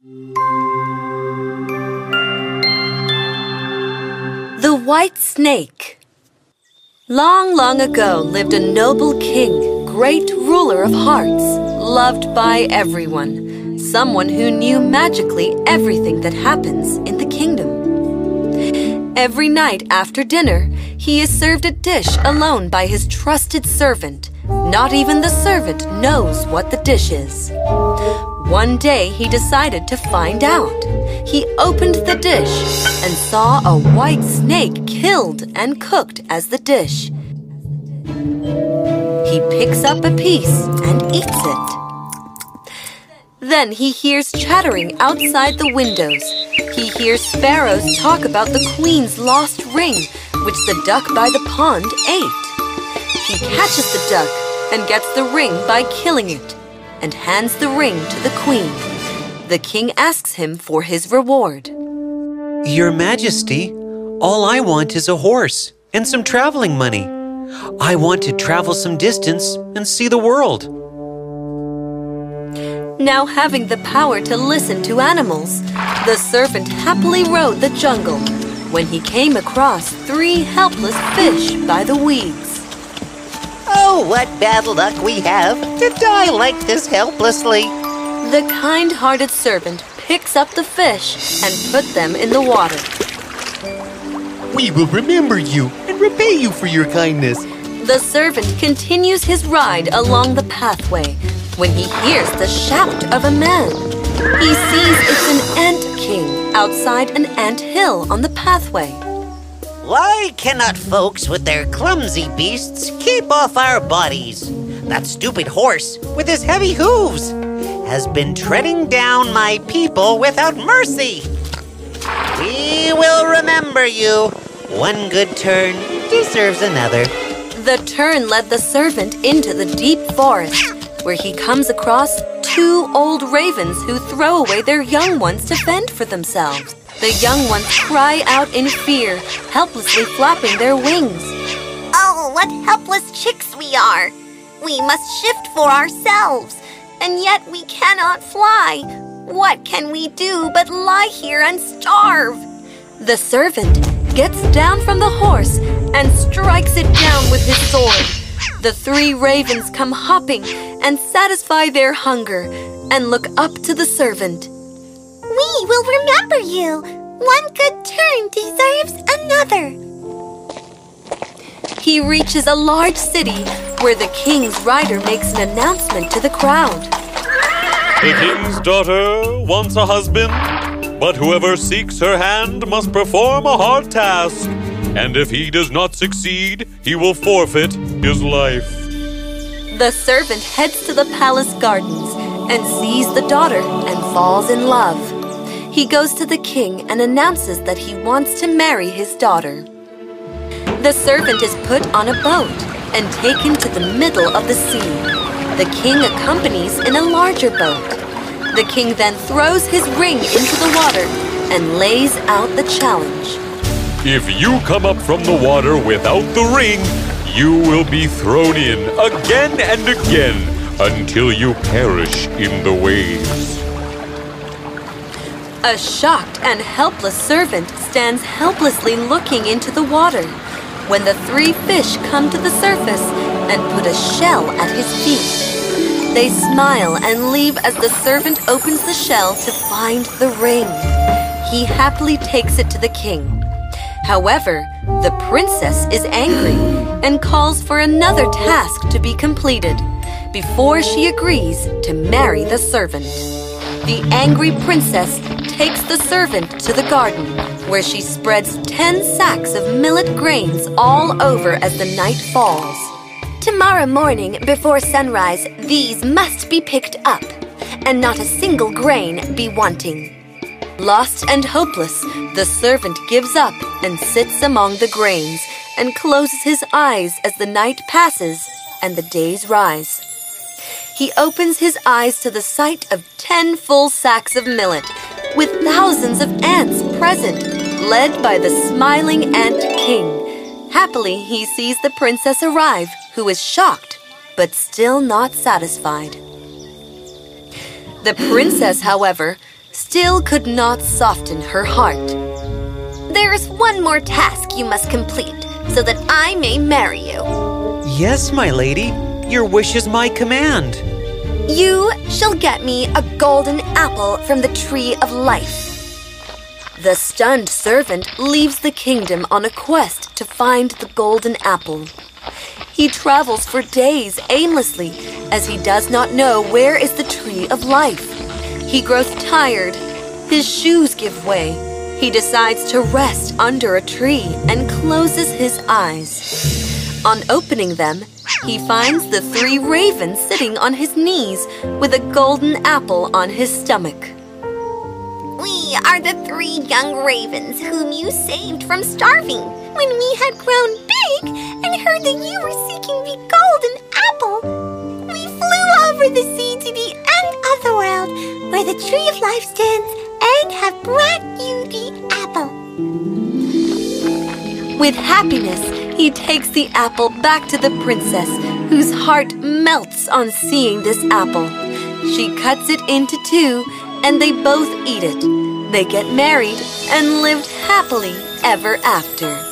The White Snake Long, long ago lived a noble king, great ruler of hearts, loved by everyone, someone who knew magically everything that happens in the kingdom. Every night after dinner, he is served a dish alone by his trusted servant. Not even the servant knows what the dish is. One day he decided to find out. He opened the dish and saw a white snake killed and cooked as the dish. He picks up a piece and eats it. Then he hears chattering outside the windows. He hears sparrows talk about the queen's lost ring, which the duck by the pond ate. He catches the duck and gets the ring by killing it and hands the ring to the queen. The king asks him for his reward. Your Majesty, all I want is a horse and some traveling money. I want to travel some distance and see the world. Now having the power to listen to animals, the servant happily rode the jungle when he came across three helpless fish by the weeds. Oh, what bad luck we have to die like this helplessly. The kind-hearted servant picks up the fish and put them in the water. We will remember you and repay you for your kindness. The servant continues his ride along the pathway when he hears the shout of a man. He sees it's an ant king outside an ant hill on the pathway. Why cannot folks with their clumsy beasts keep off our bodies? That stupid horse, with his heavy hooves, has been treading down my people without mercy. We will remember you. One good turn deserves another. The turn led the servant into the deep forest, where he comes across two old ravens who throw away their young ones to fend for themselves. The young ones cry out in fear, helplessly flapping their wings. Oh, what helpless chicks we are! We must shift for ourselves, and yet we cannot fly. What can we do but lie here and starve? The servant gets down from the horse and strikes it down with his sword. The three ravens come hopping and satisfy their hunger and look up to the servant. We will remember you. One good turn deserves another. He reaches a large city where the king's rider makes an announcement to the crowd. The king's daughter wants a husband, but whoever seeks her hand must perform a hard task. And if he does not succeed, he will forfeit his life. The servant heads to the palace gardens and sees the daughter and falls in love. He goes to the king and announces that he wants to marry his daughter. The servant is put on a boat and taken to the middle of the sea. The king accompanies in a larger boat. The king then throws his ring into the water and lays out the challenge. If you come up from the water without the ring, you will be thrown in again and again until you perish in the waves. A shocked and helpless servant stands helplessly looking into the water when the three fish come to the surface and put a shell at his feet. They smile and leave as the servant opens the shell to find the ring. He happily takes it to the king. However, the princess is angry and calls for another task to be completed before she agrees to marry the servant. The angry princess takes the servant to the garden, where she spreads ten sacks of millet grains all over as the night falls. Tomorrow morning, before sunrise, these must be picked up, and not a single grain be wanting. Lost and hopeless, the servant gives up and sits among the grains and closes his eyes as the night passes and the days rise. He opens his eyes to the sight of ten full sacks of millet, with thousands of ants present, led by the smiling ant king. Happily, he sees the princess arrive, who is shocked, but still not satisfied. The princess, however, still could not soften her heart. There is one more task you must complete so that I may marry you. Yes, my lady. Your wish is my command. You shall get me a golden apple from the tree of life. The stunned servant leaves the kingdom on a quest to find the golden apple. He travels for days aimlessly as he does not know where is the tree of life. He grows tired. His shoes give way. He decides to rest under a tree and closes his eyes. On opening them, he finds the three ravens sitting on his knees with a golden apple on his stomach. We are the three young ravens whom you saved from starving when we had grown big and heard that you were seeking the golden apple. We flew over the sea to the end of the world where the tree of life stands and have brought you the apple. With happiness, he takes the apple back to the princess, whose heart melts on seeing this apple. She cuts it into two, and they both eat it. They get married and lived happily ever after.